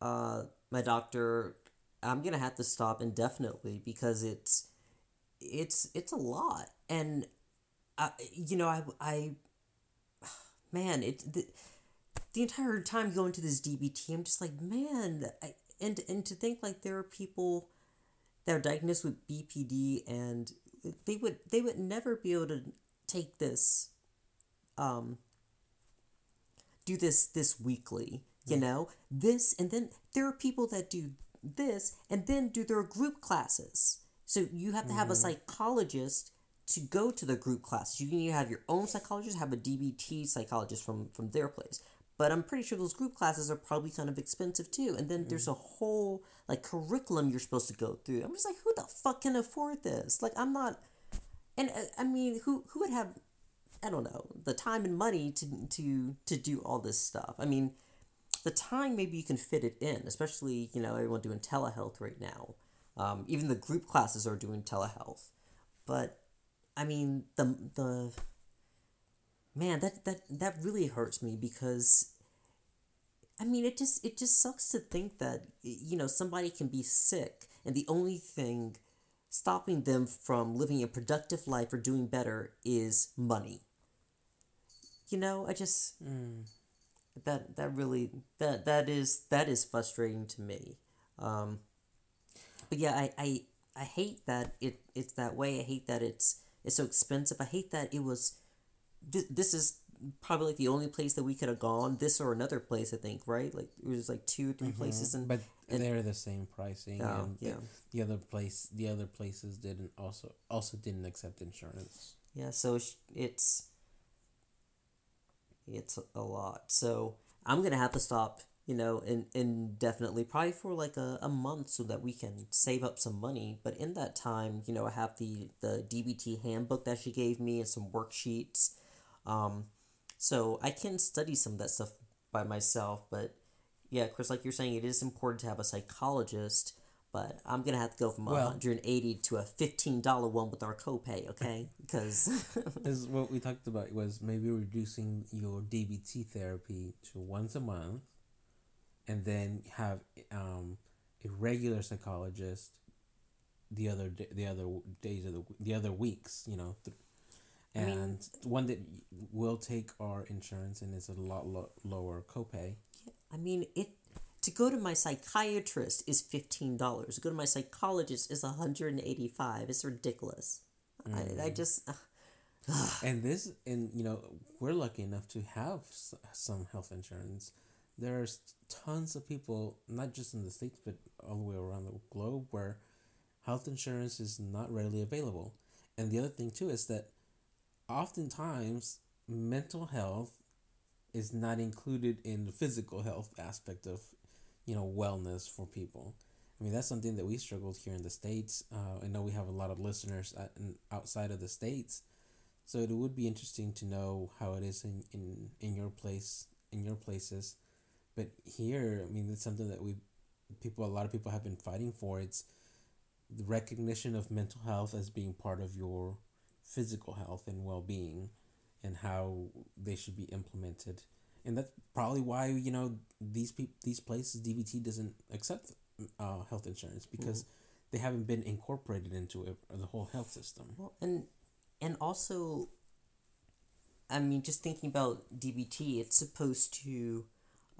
uh, my doctor I'm gonna have to stop indefinitely because it's it's it's a lot, and I, you know I I man it the, the entire time going to this DBT I'm just like man I, and and to think like there are people that are diagnosed with BPD and they would they would never be able to take this um do this this weekly you know? This and then there are people that do this and then do their group classes. So you have to have mm-hmm. a psychologist to go to the group classes. You can have your own psychologist, have a DBT psychologist from from their place. But I'm pretty sure those group classes are probably kind of expensive too. And then there's a whole like curriculum you're supposed to go through. I'm just like, who the fuck can afford this? Like, I'm not. And uh, I mean, who who would have, I don't know, the time and money to to to do all this stuff? I mean, the time maybe you can fit it in, especially you know everyone doing telehealth right now. Um, even the group classes are doing telehealth, but I mean the the man that that that really hurts me because I mean it just it just sucks to think that you know somebody can be sick and the only thing stopping them from living a productive life or doing better is money. You know, I just mm that that really that that is that is frustrating to me. Um, but yeah, I, I I hate that it it's that way. I hate that it's it's so expensive. I hate that it was. Th- this is probably like the only place that we could have gone. This or another place, I think, right? Like it was like two or 3 mm-hmm. places, and but and, they're the same pricing. Oh, and yeah. The other place, the other places didn't also also didn't accept insurance. Yeah, so it's it's a lot. So I'm gonna have to stop, you know, in, indefinitely, probably for like a, a month so that we can save up some money. But in that time, you know, I have the, the DBT handbook that she gave me and some worksheets. Um, so I can study some of that stuff by myself. But yeah, Chris, like you're saying, it is important to have a psychologist but I'm gonna have to go from well, 180 to a $15 one with our copay, okay? Because is what we talked about was maybe reducing your DBT therapy to once a month, and then have um, a regular psychologist the other day, the other days of the the other weeks, you know. Th- and I mean, one that will take our insurance and is a lot lo- lower copay. Yeah, I mean, it to go to my psychiatrist is $15. To go to my psychologist is 185 It's ridiculous. Mm. I, I mm. just. Uh, and this, and you know, we're lucky enough to have some health insurance. There's tons of people, not just in the States, but all the way around the globe, where health insurance is not readily available. And the other thing, too, is that oftentimes mental health is not included in the physical health aspect of you know wellness for people. I mean that's something that we struggled here in the states. Uh, I know we have a lot of listeners at, in, outside of the states, so it would be interesting to know how it is in, in, in your place in your places. But here, I mean, it's something that we people a lot of people have been fighting for. It's the recognition of mental health as being part of your physical health and well being, and how they should be implemented and that's probably why you know these people these places DBT doesn't accept uh, health insurance because mm-hmm. they haven't been incorporated into it or the whole health system. Well, and and also, I mean, just thinking about DBT, it's supposed to,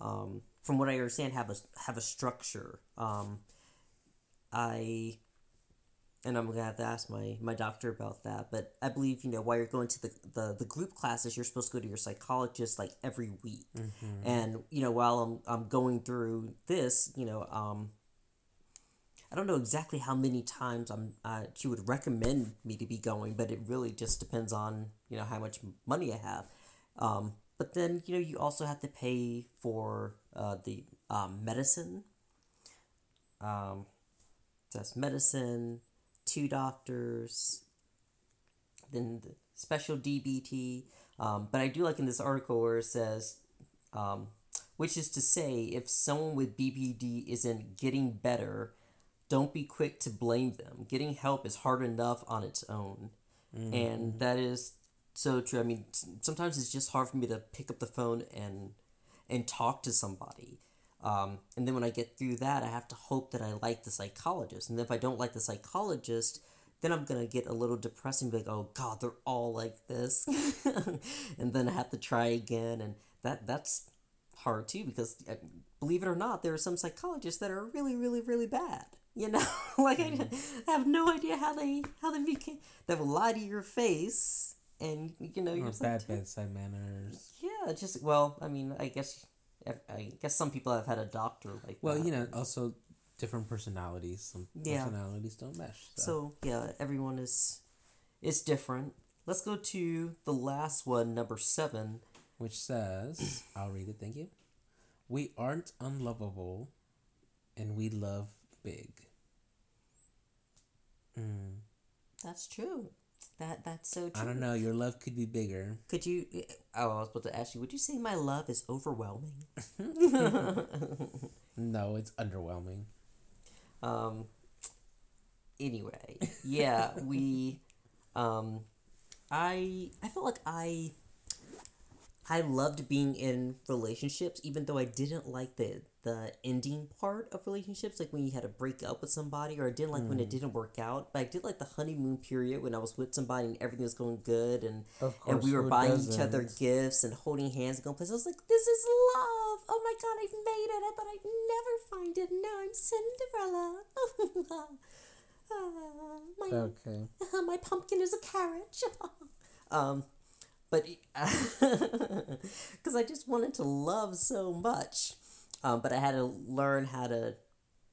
um, from what I understand, have a have a structure. Um, I and I'm gonna have to ask my my doctor about that. But I believe you know while you're going to the the, the group classes, you're supposed to go to your psychologist like every week. Mm-hmm. And you know while I'm I'm going through this, you know, um, I don't know exactly how many times I'm uh, she would recommend me to be going, but it really just depends on you know how much money I have. Um, but then you know you also have to pay for uh, the um, medicine. Um, that's medicine, two doctors, then the special DBT. Um, but I do like in this article where it says, um, which is to say, if someone with BPD isn't getting better, don't be quick to blame them. Getting help is hard enough on its own. And that is so true. I mean, sometimes it's just hard for me to pick up the phone and and talk to somebody. Um, and then when I get through that, I have to hope that I like the psychologist. And if I don't like the psychologist, then I'm gonna get a little depressing, be like, oh god, they're all like this, and then I have to try again, and that that's hard too because uh, believe it or not, there are some psychologists that are really, really, really bad. You know, like I, I have no idea how they how they became. They will lie to your face, and you know Or you're just like, bad bedside manners. yeah, just well, I mean, I guess, I guess some people have had a doctor like. Well, that. you know, also different personalities. Some Yeah. personalities don't mesh. So. So yeah, everyone is, is different. Let's go to the last one, number seven. which says, I'll read it, thank you. We aren't unlovable and we love big. Mm, That's true. That that's so true. I don't know, your love could be bigger. Could you? Oh, I was about to ask you. Would you say my love is overwhelming? No, it's underwhelming. Um. Anyway, yeah, we, um, I I felt like I, I loved being in relationships, even though I didn't like the the ending part of relationships, like when you had to break up with somebody, or I didn't like when it didn't work out. But I did like the honeymoon period when I was with somebody and everything was going good, and and we were buying each doesn't? other gifts and holding hands and going places. I was like, this is love. Oh my god, I've made it. I thought I'd never find it. and Now I'm Cinderella. Ah, my Okay. my pumpkin is a carriage. um, but because I just wanted to love so much, um, but I had to learn how to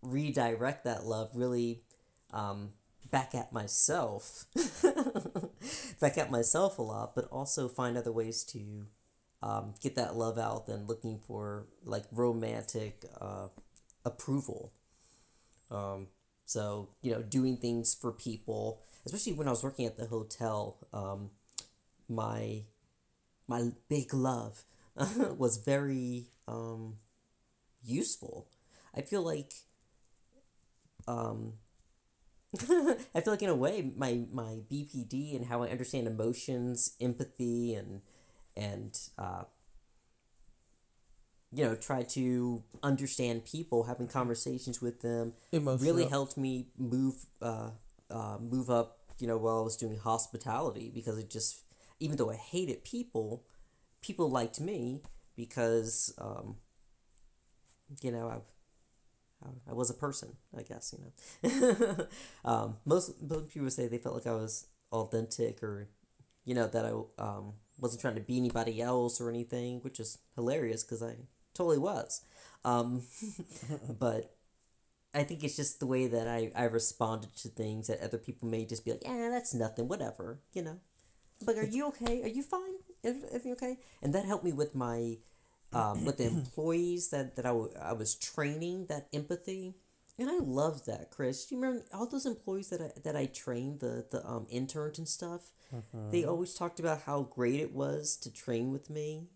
redirect that love really um, back at myself, back at myself a lot, but also find other ways to um, get that love out than looking for like romantic uh, approval. Um, so you know, doing things for people, especially when I was working at the hotel, um, my my big love was very um, useful. I feel like um, I feel like in a way my my BPD and how I understand emotions, empathy, and and uh, you know try to understand people, having conversations with them, Emotional. really helped me move uh, uh, move up. You know, while I was doing hospitality, because it just even though I hated people, people liked me because um, you know I, I was a person. I guess you know. um, most most people would say they felt like I was authentic or you know that I um, wasn't trying to be anybody else or anything, which is hilarious because I totally was. Um, but I think it's just the way that I, I responded to things that other people may just be like, yeah, that's nothing, whatever, you know. But are you okay? Are you fine? Every- Everything okay? And that helped me with my, um, with the employees that, that I, w- I was training, that empathy. And I loved that, Chris. Do you remember all those employees that I, that I trained, the, the um, interns and stuff? They always talked about how great it was to train with me.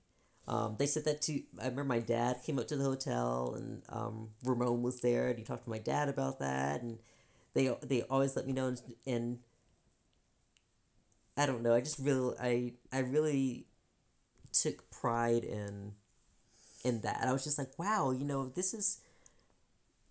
Um, they said that to. I remember my dad came up to the hotel, and um, Ramon was there, and he talked to my dad about that, and they they always let me know, and, and I don't know. I just really, I I really took pride in in that. I was just like, wow, you know, this is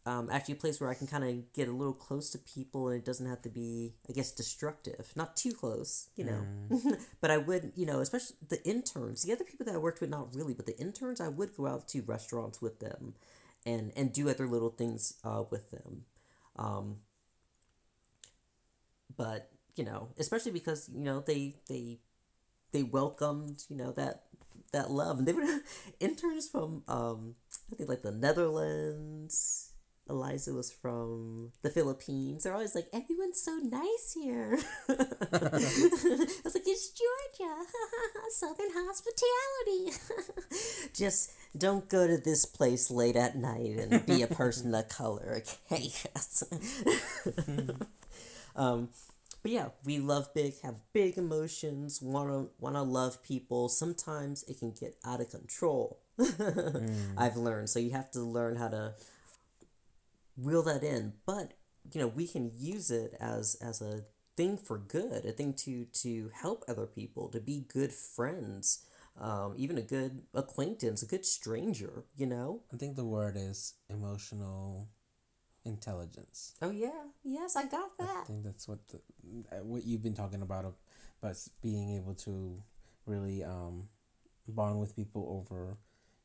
um, actually a place where I can kind of get a little close to people, and it doesn't have to be, I guess, destructive. Not too close, you know. but I would, you know, especially the interns, the other people that I worked with, not really, but the interns, I would go out to restaurants with them, and and do other little things uh, with them. Um, but you know, especially because you know they they they welcomed you know that that love, and they were interns from um I think like the Netherlands. Eliza was from the Philippines. They're always like, everyone's so nice here. I was like, it's Georgia, Southern hospitality. Just don't go to this place late at night and be a person of color, okay? um, but yeah, we love big, have big emotions, wanna wanna love people. Sometimes it can get out of control. I've learned. So you have to learn how to reel that in. But you know, we can use it as as a thing for good, a thing to to help other people, to be good friends, um, even a good acquaintance, a good stranger. You know. I think the word is emotional intelligence. Oh yeah, yes, I got that. I think that's what the, uh, what you've been talking about, about being able to really um, bond with people over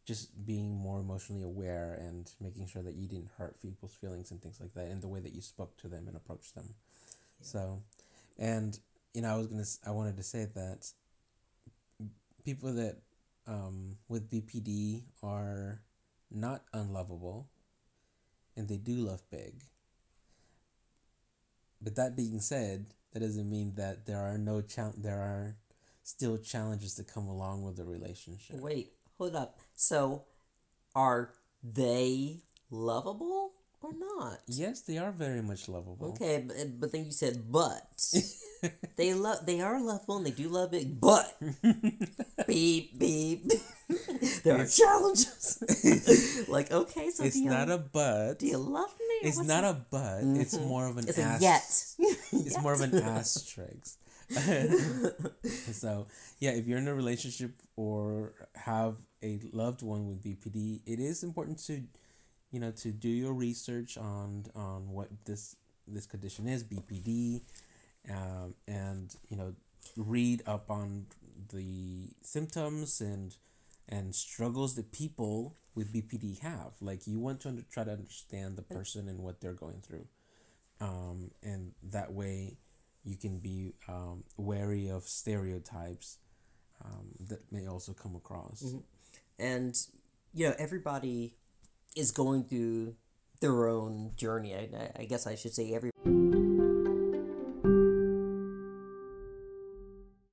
just being more emotionally aware and making sure that you didn't hurt people's feelings and things like that, and the way that you spoke to them and approached them. So, and you know, I was gonna, I wanted to say that people that um, with BPD are not unlovable, and they do love big. But that being said, that doesn't mean that there are no chal- there are still challenges that come along with the relationship. Wait, hold up. So, are they lovable or not? Yes, they are very much lovable. Okay, but, but then you said but. they love they are lovable and they do love it, but beep beep. there are challenges. like okay, so It's do you, not a but. do you love me? It's not up? a but. Mm-hmm. It's more of an It's ast- yet. It's more of an asterisk. so yeah, if you're in a relationship or have a loved one with BPD, it is important to, you know, to do your research on on what this this condition is, BPD, um, and you know, read up on the symptoms and and struggles that people with BPD have. Like you want to under, try to understand the person and what they're going through, um, and that way you can be um, wary of stereotypes um, that may also come across. and you know everybody is going through their own journey. I, I- guess I should say every